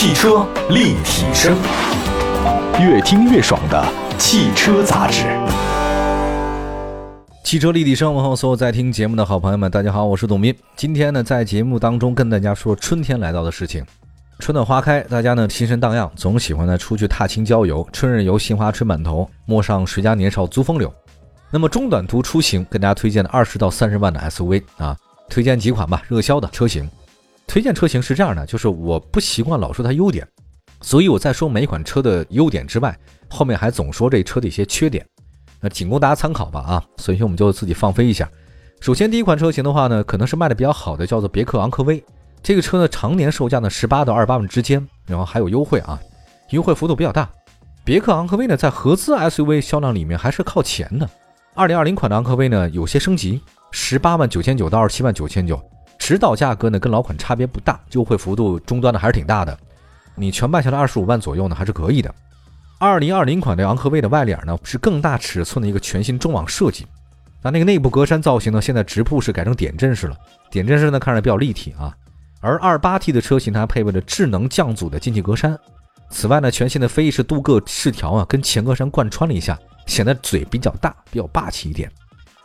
汽车立体声，越听越爽的汽车杂志。汽车立体声，问候所有在听节目的好朋友们，大家好，我是董斌。今天呢，在节目当中跟大家说春天来到的事情。春暖花开，大家呢心神荡漾，总喜欢呢出去踏青郊游。春日游，杏花春满头，陌上谁家年少足风流。那么中短途出行，跟大家推荐的二十到三十万的 SUV 啊，推荐几款吧，热销的车型。推荐车型是这样的，就是我不习惯老说它优点，所以我在说每一款车的优点之外，后面还总说这车的一些缺点，那仅供大家参考吧啊。所以我们就自己放飞一下。首先第一款车型的话呢，可能是卖的比较好的，叫做别克昂科威。这个车呢，常年售价呢十八到二十八万之间，然后还有优惠啊，优惠幅度比较大。别克昂科威呢，在合资 SUV 销量里面还是靠前的。二零二零款的昂科威呢，有些升级，十八万九千九到二十七万九千九，指导价格呢跟老款差别不大，优惠幅度终端呢还是挺大的。你全办下来二十五万左右呢，还是可以的。二零二零款的昂科威的外脸呢，是更大尺寸的一个全新中网设计，那那个内部格栅造型呢，现在直瀑式改成点阵式了，点阵式呢看着比较立体啊。而二八 T 的车型它配备了智能降阻的进气格栅，此外呢，全新的飞翼式镀铬饰条啊，跟前格栅贯穿了一下，显得嘴比较大，比较霸气一点。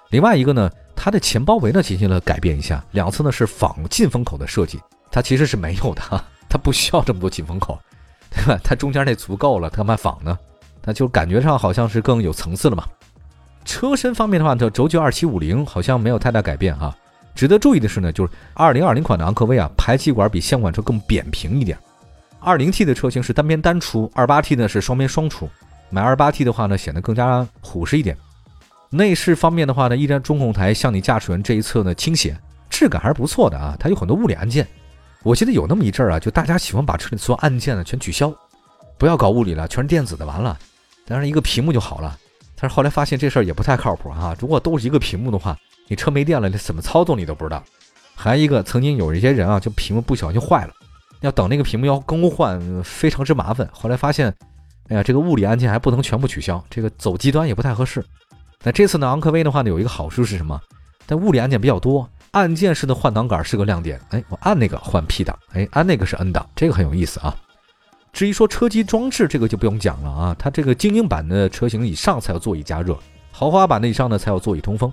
另外一个呢，它的前包围呢进行了改变一下，两侧呢是仿进风口的设计，它其实是没有的，它不需要这么多进风口，对吧？它中间那足够了，它干嘛仿呢？它就感觉上好像是更有层次了嘛。车身方面的话，这轴距二七五零好像没有太大改变哈。值得注意的是呢，就是二零二零款的昂科威啊，排气管比现款车更扁平一点。二零 T 的车型是单边单出，二八 T 呢是双边双出。买二八 T 的话呢，显得更加虎实一点。内饰方面的话呢，依然中控台向你驾驶员这一侧呢倾斜，质感还是不错的啊。它有很多物理按键，我记得有那么一阵儿啊，就大家喜欢把车里所有按键呢全取消，不要搞物理了，全是电子的，完了，当然一个屏幕就好了。但是后来发现这事儿也不太靠谱啊，如果都是一个屏幕的话。你车没电了，你怎么操作你都不知道。还一个，曾经有一些人啊，就屏幕不小心坏了，要等那个屏幕要更换，非常之麻烦。后来发现，哎呀，这个物理按键还不能全部取消，这个走极端也不太合适。那这次呢，昂科威的话呢，有一个好处是什么？但物理按键比较多，按键式的换挡杆是个亮点。哎，我按那个换 P 档，哎，按那个是 N 档，这个很有意思啊。至于说车机装置，这个就不用讲了啊，它这个精英版的车型以上才有座椅加热，豪华版的以上呢才有座椅通风。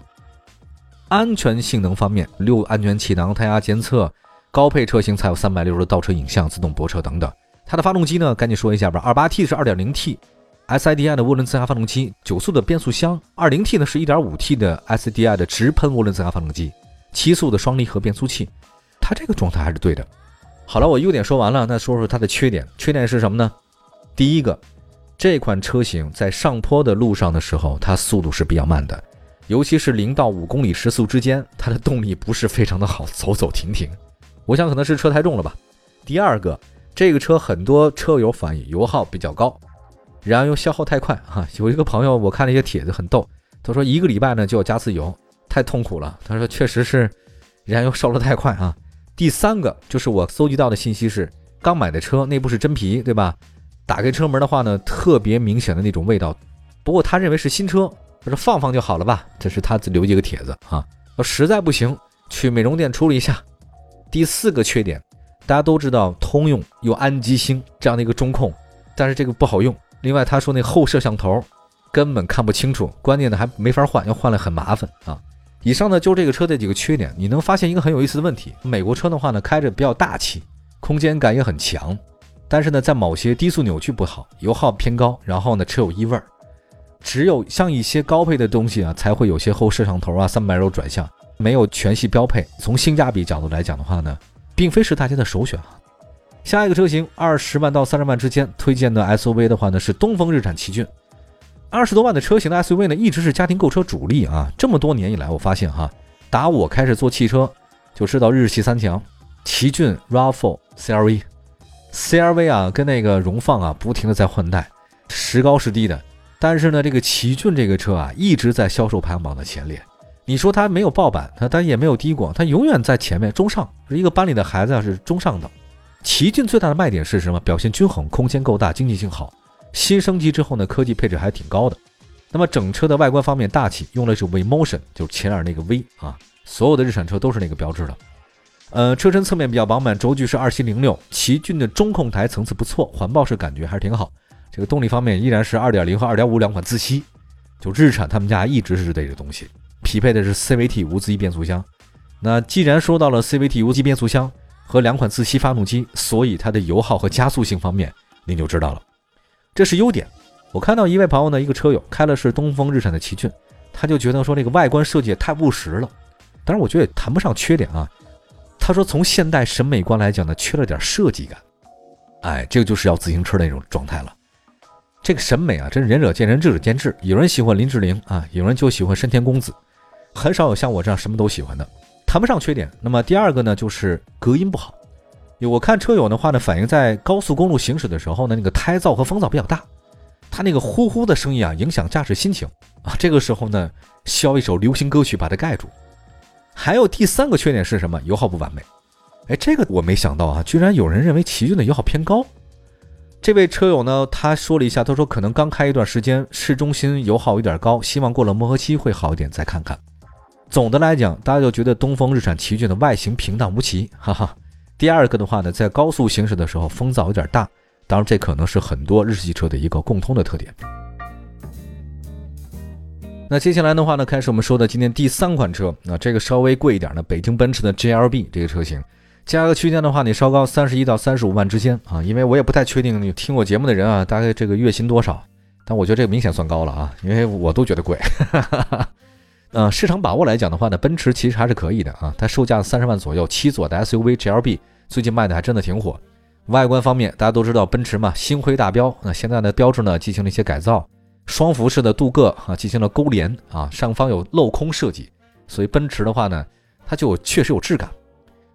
安全性能方面，六安全气囊、胎压监测，高配车型才有三百六十度倒车影像、自动泊车等等。它的发动机呢，赶紧说一下吧。二八 T 是二点零 T SIDI 的涡轮增压发动机，九速的变速箱。二零 T 呢是一点五 T 的 SIDI 的直喷涡轮增压发动机，七速的双离合变速器。它这个状态还是对的。好了，我优点说完了，那说说它的缺点。缺点是什么呢？第一个，这款车型在上坡的路上的时候，它速度是比较慢的。尤其是零到五公里时速之间，它的动力不是非常的好，走走停停。我想可能是车太重了吧。第二个，这个车很多车友反映油耗比较高，燃油消耗太快啊。有一个朋友我看了一些帖子很逗，他说一个礼拜呢就要加次油，太痛苦了。他说确实是燃油烧得太快啊。第三个就是我搜集到的信息是，刚买的车内部是真皮，对吧？打开车门的话呢，特别明显的那种味道。不过他认为是新车。他说放放就好了吧，这是他留几个帖子啊。要实在不行，去美容店处理一下。第四个缺点，大家都知道，通用有安吉星这样的一个中控，但是这个不好用。另外，他说那后摄像头根本看不清楚，关键呢还没法换，要换了很麻烦啊。以上呢就这个车的几个缺点，你能发现一个很有意思的问题：美国车的话呢，开着比较大气，空间感也很强，但是呢，在某些低速扭矩不好，油耗偏高，然后呢，车有异味儿。只有像一些高配的东西啊，才会有些后摄像头啊、三百六转向，没有全系标配。从性价比角度来讲的话呢，并非是大家的首选啊。下一个车型，二十万到三十万之间推荐的 SUV 的话呢，是东风日产奇骏。二十多万的车型的 SUV 呢，一直是家庭购车主力啊。这么多年以来，我发现哈，打我开始做汽车，就知道日系三强：奇骏、RAV4、CRV。CRV 啊，跟那个荣放啊，不停的在换代，时高时低的。但是呢，这个奇骏这个车啊，一直在销售排行榜的前列。你说它没有爆版，它它也没有低过，它永远在前面，中上。是一个班里的孩子啊，是中上等。奇骏最大的卖点是什么？表现均衡，空间够大，经济性好。新升级之后呢，科技配置还挺高的。那么整车的外观方面大气，用的是 V Motion，就是前脸那个 V 啊。所有的日产车都是那个标志的。呃，车身侧面比较饱满，轴距是二七零六，奇骏的中控台层次不错，环抱式感觉还是挺好。这个动力方面依然是二点零和二点五两款自吸，就日产他们家一直是这个东西，匹配的是 CVT 无自吸变速箱。那既然说到了 CVT 无级变速箱和两款自吸发动机，所以它的油耗和加速性方面您就知道了，这是优点。我看到一位朋友呢，一个车友开的是东风日产的奇骏，他就觉得说这个外观设计也太务实了，当然我觉得也谈不上缺点啊。他说：“从现代审美观来讲呢，缺了点设计感。哎，这个就是要自行车的那种状态了。这个审美啊，真是仁者见仁，智者见智。有人喜欢林志玲啊，有人就喜欢深田恭子，很少有像我这样什么都喜欢的，谈不上缺点。那么第二个呢，就是隔音不好。我看车友的话呢，反映在高速公路行驶的时候呢，那个胎噪和风噪比较大，它那个呼呼的声音啊，影响驾驶心情啊。这个时候呢，需要一首流行歌曲把它盖住。”还有第三个缺点是什么？油耗不完美。哎，这个我没想到啊，居然有人认为奇骏的油耗偏高。这位车友呢，他说了一下，他说可能刚开一段时间，市中心油耗有点高，希望过了磨合期会好一点再看看。总的来讲，大家就觉得东风日产奇骏的外形平淡无奇，哈哈。第二个的话呢，在高速行驶的时候风噪有点大，当然这可能是很多日系车的一个共通的特点。那接下来的话呢，开始我们说的今天第三款车，那这个稍微贵一点的，北京奔驰的 GLB 这个车型，价格区间的话，你稍高三十一到三十五万之间啊，因为我也不太确定你听我节目的人啊，大概这个月薪多少，但我觉得这个明显算高了啊，因为我都觉得贵。哈哈哈哈呃，市场把握来讲的话呢，奔驰其实还是可以的啊，它售价三十万左右，七座的 SUV GLB 最近卖的还真的挺火。外观方面，大家都知道奔驰嘛，星辉大标，那现在的标志呢进行了一些改造。双辐式的镀铬啊，进行了勾连啊，上方有镂空设计，所以奔驰的话呢，它就确实有质感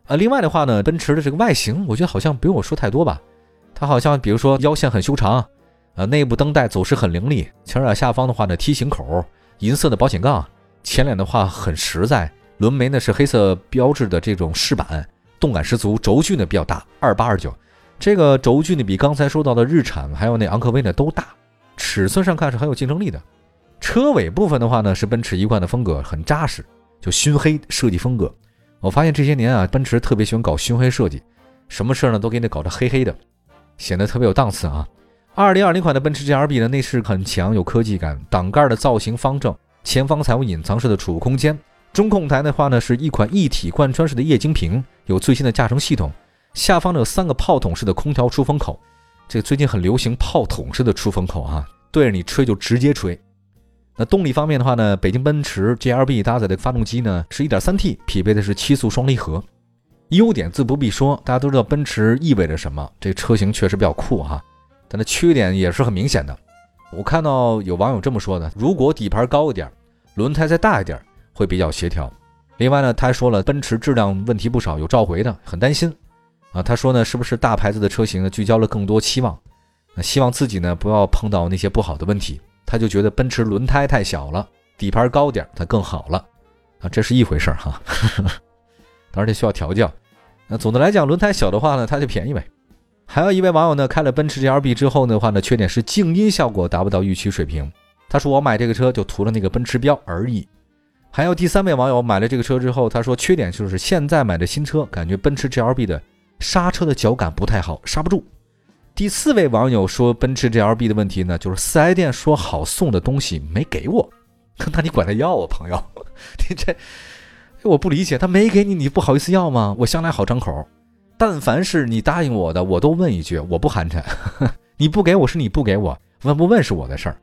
啊。另外的话呢，奔驰的这个外形，我觉得好像不用我说太多吧。它好像比如说腰线很修长，呃，内部灯带走势很凌厉，前脸下方的话呢梯形口，银色的保险杠，前脸的话很实在，轮眉呢是黑色标志的这种饰板，动感十足，轴距呢比较大，二八二九，这个轴距呢比刚才说到的日产还有那昂科威呢都大。尺寸上看是很有竞争力的，车尾部分的话呢是奔驰一贯的风格，很扎实，就熏黑设计风格。我发现这些年啊，奔驰特别喜欢搞熏黑设计，什么事儿呢都给你搞得黑黑的，显得特别有档次啊。二零二零款的奔驰 GLB 的内饰很强，有科技感，挡盖的造型方正，前方采用隐藏式的储物空间，中控台的话呢是一款一体贯穿式的液晶屏，有最新的驾乘系统，下方呢有三个炮筒式的空调出风口。这个最近很流行炮筒式的出风口啊，对着你吹就直接吹。那动力方面的话呢，北京奔驰 GLB 搭载的发动机呢是一点三 T，匹配的是七速双离合。优点自不必说，大家都知道奔驰意味着什么，这车型确实比较酷哈。但它缺点也是很明显的。我看到有网友这么说的：如果底盘高一点，轮胎再大一点，会比较协调。另外呢，他说了，奔驰质量问题不少，有召回的，很担心。啊，他说呢，是不是大牌子的车型呢聚焦了更多期望？希望自己呢不要碰到那些不好的问题。他就觉得奔驰轮胎太小了，底盘高点它更好了。啊，这是一回事儿哈，当然这需要调教。那总的来讲，轮胎小的话呢，它就便宜呗。还有一位网友呢，开了奔驰 GLB 之后的话呢，缺点是静音效果达不到预期水平。他说我买这个车就图了那个奔驰标而已。还有第三位网友买了这个车之后，他说缺点就是现在买的新车，感觉奔驰 GLB 的。刹车的脚感不太好，刹不住。第四位网友说，奔驰 GLB 的问题呢，就是四 S 店说好送的东西没给我，那你管他要啊，朋友？你这我不理解，他没给你，你不好意思要吗？我向来好张口，但凡是你答应我的，我都问一句，我不寒碜。你不给我是你不给我，问不问是我的事儿。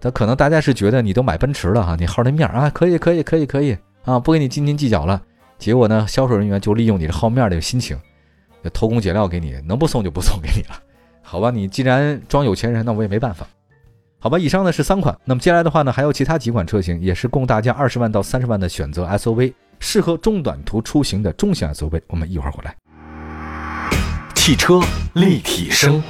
他可能大家是觉得你都买奔驰了哈，你好那面啊，可以可以可以可以啊，不给你斤斤计较了。结果呢，销售人员就利用你这好面的心情。偷工减料给你，能不送就不送给你了，好吧？你既然装有钱人，那我也没办法，好吧？以上呢是三款，那么接下来的话呢，还有其他几款车型，也是供大家二十万到三十万的选择 SUV，适合中短途出行的中型 SUV。我们一会儿回来。汽车立体声，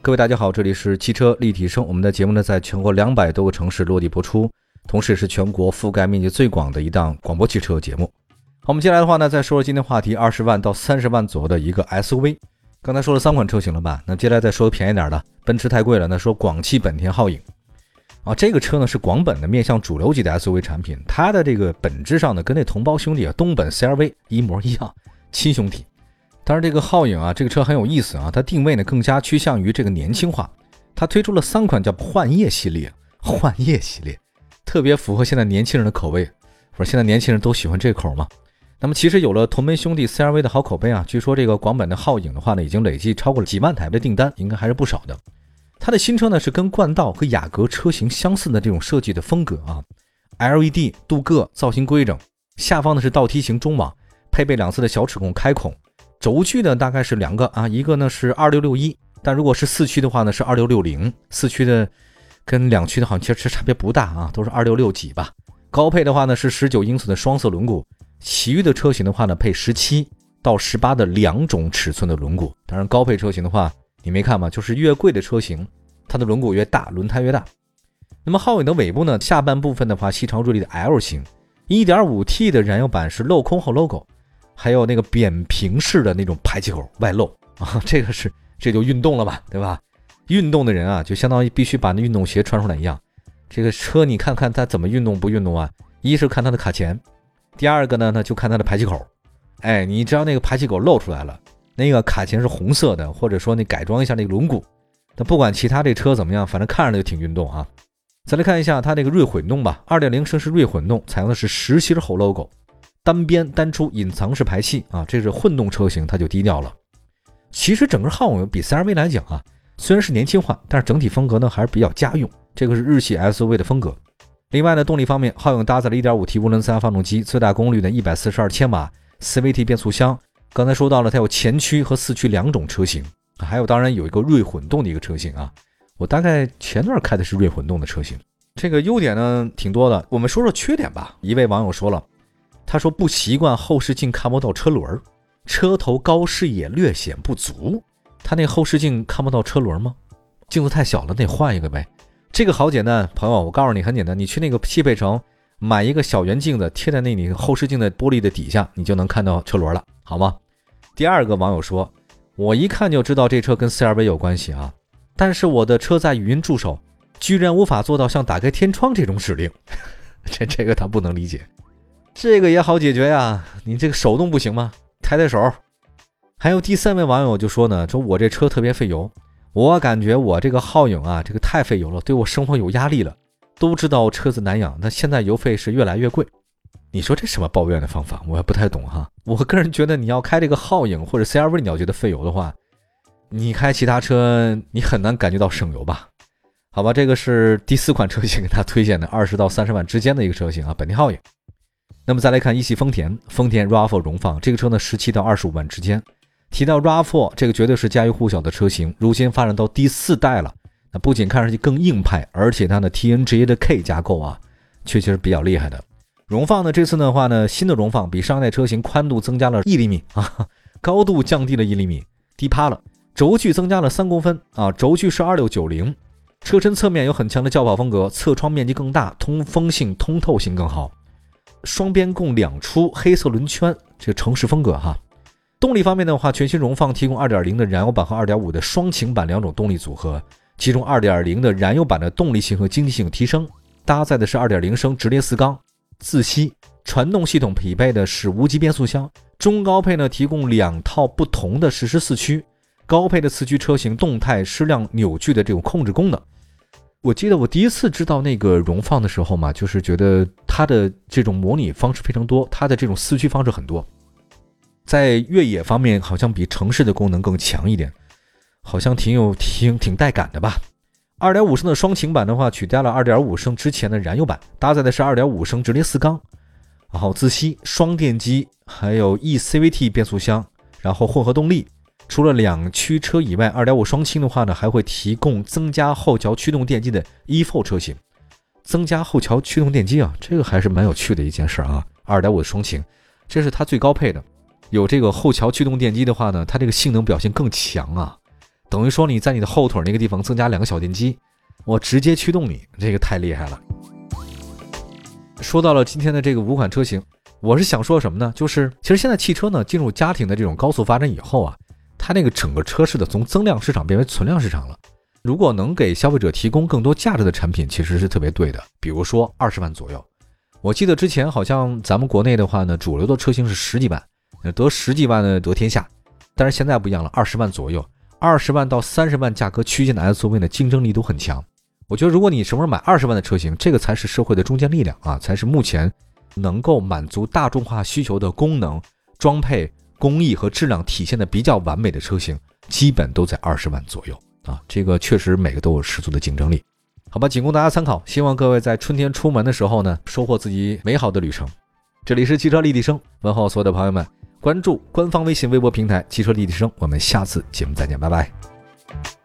各位大家好，这里是汽车立体声，我们的节目呢在全国两百多个城市落地播出，同时也是全国覆盖面积最广的一档广播汽车节目。好，我们接下来的话呢，再说说今天话题，二十万到三十万左右的一个 SUV。刚才说了三款车型了吧？那接下来再说便宜点的，奔驰太贵了。那说广汽本田皓影。啊，这个车呢是广本的面向主流级的 SUV 产品，它的这个本质上呢跟那同胞兄弟啊东本 CRV 一模一样，亲兄弟。但是这个皓影啊，这个车很有意思啊，它定位呢更加趋向于这个年轻化，它推出了三款叫幻夜系列，幻夜系列特别符合现在年轻人的口味，不是现在年轻人都喜欢这口吗？那么其实有了同门兄弟 CRV 的好口碑啊，据说这个广本的皓影的话呢，已经累计超过了几万台的订单，应该还是不少的。它的新车呢是跟冠道和雅阁车型相似的这种设计的风格啊，LED 镀铬造型规整，下方呢是倒梯形中网，配备两侧的小齿孔开孔，轴距呢大概是两个啊，一个呢是二六六一，但如果是四驱的话呢是二六六零，四驱的跟两驱的好像其实差别不大啊，都是二六六几吧。高配的话呢是十九英寸的双色轮毂，其余的车型的话呢配十七到十八的两种尺寸的轮毂，当然高配车型的话。你没看吗？就是越贵的车型，它的轮毂越大，轮胎越大。那么皓影的尾部呢？下半部分的话，细长锐利的 L 型，1.5T 的燃油版是镂空后 logo，还有那个扁平式的那种排气口外露 啊，这个是这就运动了吧，对吧？运动的人啊，就相当于必须把那运动鞋穿出来一样。这个车你看看它怎么运动不运动啊？一是看它的卡钳，第二个呢，那就看它的排气口。哎，你只要那个排气口露出来了。那个卡钳是红色的，或者说你改装一下那个轮毂，那不管其他这车怎么样，反正看着就挺运动啊。再来看一下它这个锐混动吧，二点零升是锐混动，采用的是实心后 logo，单边单出隐藏式排气啊，这是混动车型，它就低调了。其实整个皓影比 CRV 来讲啊，虽然是年轻化，但是整体风格呢还是比较家用，这个是日系 SUV 的风格。另外呢，动力方面，皓影搭载了 1.5T 涡轮增压发动机，最大功率呢142千瓦，CVT 变速箱。刚才说到了，它有前驱和四驱两种车型，还有当然有一个锐混动的一个车型啊。我大概前段开的是锐混动的车型，这个优点呢挺多的。我们说说缺点吧。一位网友说了，他说不习惯后视镜看不到车轮，车头高视野略显不足。他那后视镜看不到车轮吗？镜子太小了，得换一个呗。这个好简单，朋友，我告诉你很简单，你去那个汽配城买一个小圆镜子，贴在那里后视镜的玻璃的底下，你就能看到车轮了，好吗？第二个网友说：“我一看就知道这车跟 CRV 有关系啊，但是我的车载语音助手居然无法做到像打开天窗这种指令，这这个他不能理解。这个也好解决呀，你这个手动不行吗？抬抬手。”还有第三位网友就说呢：“说我这车特别费油，我感觉我这个皓影啊，这个太费油了，对我生活有压力了。都知道车子难养，那现在油费是越来越贵。”你说这什么抱怨的方法？我也不太懂哈。我个人觉得，你要开这个皓影或者 CRV，你要觉得费油的话，你开其他车你很难感觉到省油吧？好吧，这个是第四款车型给大家推荐的二十到三十万之间的一个车型啊，本田皓影。那么再来看一汽丰田，丰田 RAV4 荣放这个车呢，十七到二十五万之间。提到 RAV4，这个绝对是家喻户晓的车型，如今发展到第四代了，那不仅看上去更硬派，而且它的 TNGA 的 K 架构啊，确实是比较厉害的。荣放呢？这次的话呢，新的荣放比上一代车型宽度增加了一厘米啊，高度降低了一厘米，低趴了。轴距增加了三公分啊，轴距是二六九零。车身侧面有很强的轿跑风格，侧窗面积更大，通风性、通透性更好。双边共两出黑色轮圈，这个城市风格哈。动力方面的话，全新荣放提供二点零的燃油版和二点五的双擎版两种动力组合，其中二点零的燃油版的动力性和经济性提升，搭载的是二点零升直列四缸。自吸传动系统匹配的是无级变速箱，中高配呢提供两套不同的实时四驱，高配的四驱车型动态矢量扭矩的这种控制功能。我记得我第一次知道那个荣放的时候嘛，就是觉得它的这种模拟方式非常多，它的这种四驱方式很多，在越野方面好像比城市的功能更强一点，好像挺有挺挺带感的吧。二点五升的双擎版的话，取代了二点五升之前的燃油版，搭载的是二点五升直列四缸，然后自吸双电机，还有 eCVT 变速箱，然后混合动力。除了两驱车以外，二点五双擎的话呢，还会提供增加后桥驱动电机的 eFour 车型。增加后桥驱动电机啊，这个还是蛮有趣的一件事啊。二点五的双擎，这是它最高配的，有这个后桥驱动电机的话呢，它这个性能表现更强啊。等于说你在你的后腿那个地方增加两个小电机，我直接驱动你，这个太厉害了。说到了今天的这个五款车型，我是想说什么呢？就是其实现在汽车呢进入家庭的这种高速发展以后啊，它那个整个车市的从增量市场变为存量市场了。如果能给消费者提供更多价值的产品，其实是特别对的。比如说二十万左右，我记得之前好像咱们国内的话呢，主流的车型是十几万，得十几万的得天下。但是现在不一样了，二十万左右，二十万到三十万价格区间的 SUV 呢，竞争力都很强。我觉得如果你什么时候买二十万的车型，这个才是社会的中坚力量啊，才是目前能够满足大众化需求的功能、装配、工艺和质量体现的比较完美的车型，基本都在二十万左右啊。这个确实每个都有十足的竞争力。好吧，仅供大家参考。希望各位在春天出门的时候呢，收获自己美好的旅程。这里是汽车立体声，问候所有的朋友们。关注官方微信、微博平台“汽车立体声”，我们下次节目再见，拜拜。